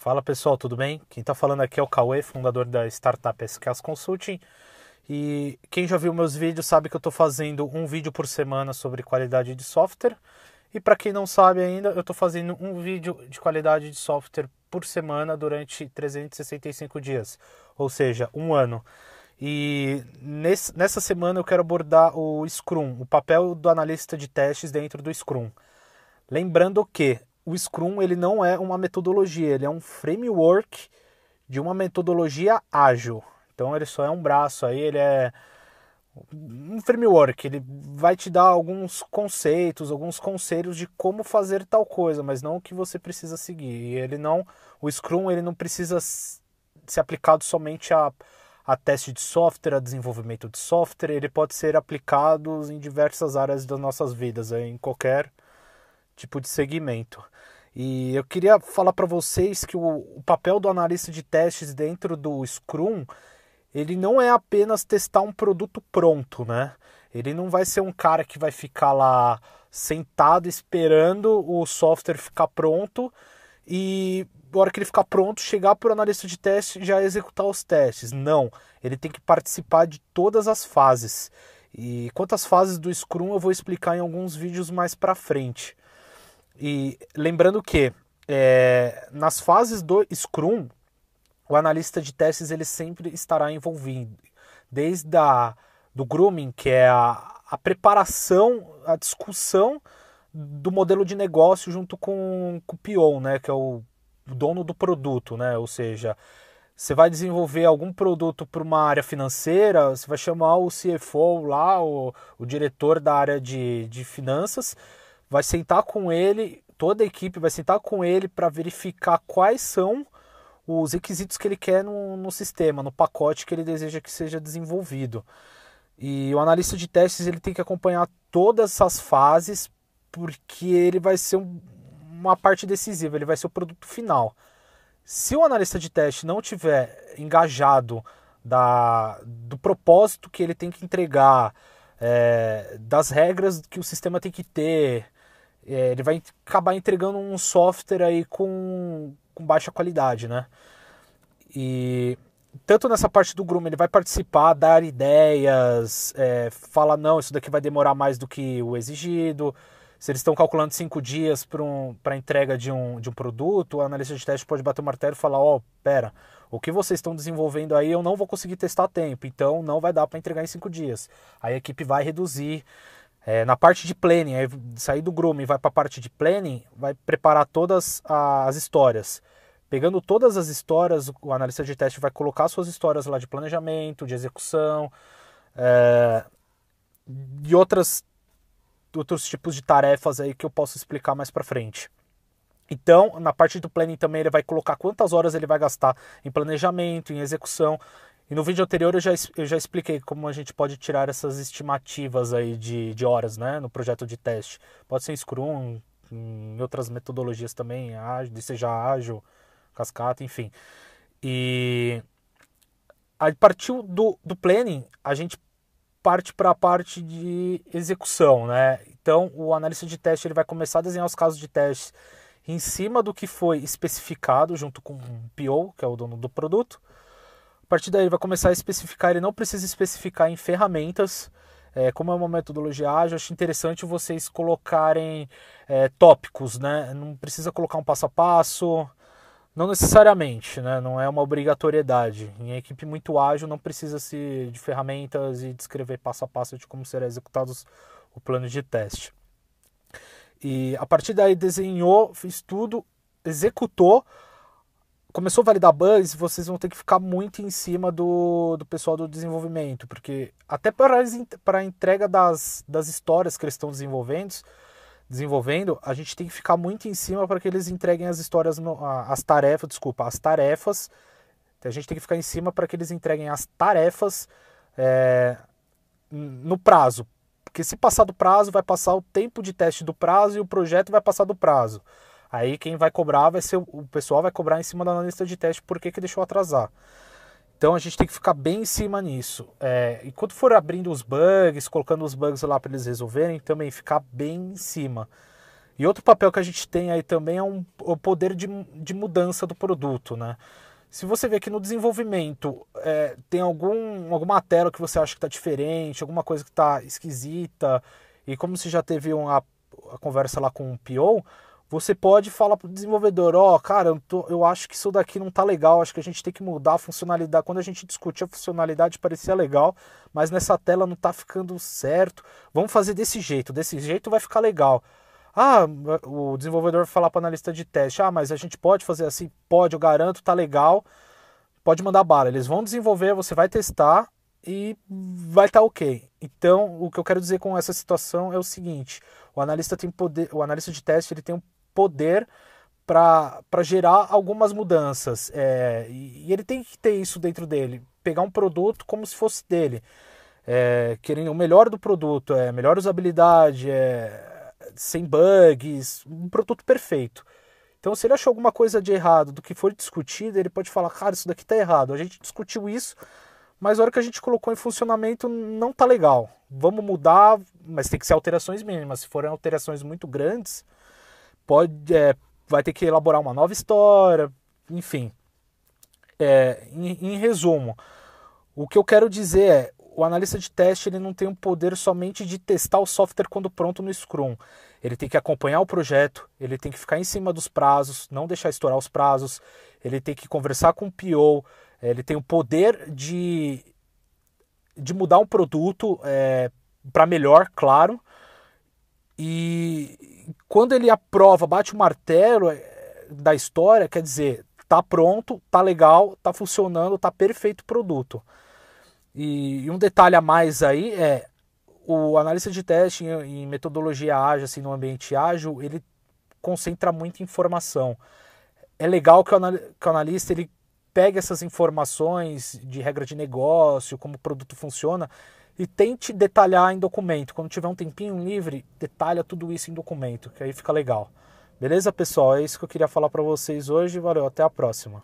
Fala pessoal, tudo bem? Quem está falando aqui é o Cauê, fundador da startup SKS Consulting. E quem já viu meus vídeos sabe que eu estou fazendo um vídeo por semana sobre qualidade de software. E para quem não sabe ainda, eu estou fazendo um vídeo de qualidade de software por semana durante 365 dias, ou seja, um ano. E nesse, nessa semana eu quero abordar o Scrum, o papel do analista de testes dentro do Scrum. Lembrando que o Scrum ele não é uma metodologia, ele é um framework de uma metodologia ágil. Então ele só é um braço aí, ele é um framework, ele vai te dar alguns conceitos, alguns conselhos de como fazer tal coisa, mas não o que você precisa seguir. E ele não, o Scrum ele não precisa ser aplicado somente a, a teste de software, a desenvolvimento de software, ele pode ser aplicado em diversas áreas das nossas vidas, em qualquer tipo de segmento. E eu queria falar para vocês que o, o, papel do analista de testes dentro do Scrum, ele não é apenas testar um produto pronto, né? Ele não vai ser um cara que vai ficar lá sentado esperando o software ficar pronto e na hora que ele ficar pronto, chegar para o analista de teste já executar os testes. Não, ele tem que participar de todas as fases. E quantas fases do Scrum eu vou explicar em alguns vídeos mais para frente. E lembrando que é, nas fases do Scrum, o analista de testes ele sempre estará envolvido, desde a, do grooming, que é a, a preparação, a discussão do modelo de negócio junto com, com o PO, né, que é o dono do produto, né, ou seja, você vai desenvolver algum produto para uma área financeira, você vai chamar o CFO lá, o, o diretor da área de, de finanças, vai sentar com ele, toda a equipe vai sentar com ele para verificar quais são os requisitos que ele quer no, no, sistema, no pacote que ele deseja que seja desenvolvido. E o analista de testes ele tem que acompanhar todas essas fases porque ele vai ser um, uma parte decisiva, ele vai ser o produto final. Se o analista de teste não tiver engajado da, do propósito que ele tem que entregar, é, das regras que o sistema tem que ter, é, ele vai acabar entregando um software aí com, com baixa qualidade, né? E tanto nessa parte do Groom, ele vai participar, dar ideias, é, fala não, isso daqui vai demorar mais do que o exigido. Se eles estão calculando cinco dias para um, a entrega de um, de um produto, o analista de teste pode bater o martelo e falar, ó, oh, pera, o que vocês estão desenvolvendo aí eu não vou conseguir testar a tempo, então não vai dar para entregar em cinco dias. Aí a equipe vai reduzir é, na parte de planning, aí sair do grooming e vai para a parte de planning, vai preparar todas as histórias. Pegando todas as histórias, o analista de teste vai colocar suas histórias lá de planejamento, de execução é, e outras, outros tipos de tarefas aí que eu posso explicar mais para frente. Então, na parte do planning também ele vai colocar quantas horas ele vai gastar em planejamento, em execução, e no vídeo anterior eu já, eu já expliquei como a gente pode tirar essas estimativas aí de, de horas né, no projeto de teste. Pode ser em Scrum, em outras metodologias também, seja ágil, cascata, enfim. E a partir do, do planning, a gente parte para a parte de execução, né? Então, o analista de teste ele vai começar a desenhar os casos de teste em cima do que foi especificado junto com o PO, que é o dono do produto, a partir daí ele vai começar a especificar, ele não precisa especificar em ferramentas, é, como é uma metodologia ágil, acho interessante vocês colocarem é, tópicos, né? Não precisa colocar um passo a passo, não necessariamente, né? Não é uma obrigatoriedade. Em equipe muito ágil não precisa se de ferramentas e descrever passo a passo de como será executado o plano de teste. E a partir daí desenhou, fez tudo, executou, começou a validar bugs, vocês vão ter que ficar muito em cima do, do pessoal do desenvolvimento, porque até para, para a entrega das, das histórias que eles estão desenvolvendo, desenvolvendo, a gente tem que ficar muito em cima para que eles entreguem as histórias, no, as tarefas, desculpa, as tarefas. A gente tem que ficar em cima para que eles entreguem as tarefas é, no prazo. Porque se passar do prazo, vai passar o tempo de teste do prazo e o projeto vai passar do prazo. Aí quem vai cobrar vai ser o pessoal vai cobrar em cima da analista de teste por que, que deixou atrasar. Então a gente tem que ficar bem em cima nisso. É, enquanto for abrindo os bugs, colocando os bugs lá para eles resolverem, também ficar bem em cima. E outro papel que a gente tem aí também é um, o poder de, de mudança do produto, né? Se você vê que no desenvolvimento é, tem algum, alguma tela que você acha que está diferente, alguma coisa que está esquisita, e como você já teve uma, a conversa lá com o PO, você pode falar para o desenvolvedor, ó, oh, cara, eu, tô, eu, acho que isso daqui não tá legal, acho que a gente tem que mudar a funcionalidade. Quando a gente discutia a funcionalidade parecia legal, mas nessa tela não tá ficando certo. Vamos fazer desse jeito, desse jeito vai ficar legal. Ah, o desenvolvedor falar para o analista de teste, ah, mas a gente pode fazer assim? Pode, eu garanto, tá legal. Pode mandar bala. Eles vão desenvolver, você vai testar e vai estar tá ok. Então, o que eu quero dizer com essa situação é o seguinte: o analista tem poder, o analista de teste ele tem um poder para gerar algumas mudanças. É, e, ele tem que ter isso dentro dele, pegar um produto como se fosse dele, é, querendo o melhor do produto, é, melhor usabilidade, é, sem bugs, um produto perfeito. Então, se ele achou alguma coisa de errado do que for discutido, ele pode falar, cara, isso daqui está errado. A gente discutiu isso, mas a hora que a gente colocou em funcionamento não tá legal. Vamos mudar, mas tem que ser alterações mínimas. Se forem alterações muito grandes, pode, é, vai ter que elaborar uma nova história, enfim. É, em, em, resumo, o que eu quero dizer é, o analista de teste ele não tem o poder somente de testar o software quando pronto no Scrum. Ele tem que acompanhar o projeto, ele tem que ficar em cima dos prazos, não deixar estourar os prazos, ele tem que conversar com o PO, ele tem o poder de, de mudar um produto é, para melhor, claro. E quando ele aprova, bate o martelo é, da história, quer dizer, tá pronto, tá legal, tá funcionando, tá perfeito o produto. E, e um detalhe a mais aí é o analista de teste em, em metodologia ágil, assim, no ambiente ágil, ele concentra muita informação. É legal que o, que o analista ele pegue essas informações de regra de negócio, como o produto funciona, e tente detalhar em documento. Quando tiver um tempinho livre, detalha tudo isso em documento, que aí fica legal. Beleza, pessoal? É isso que eu queria falar para vocês hoje. Valeu, até a próxima.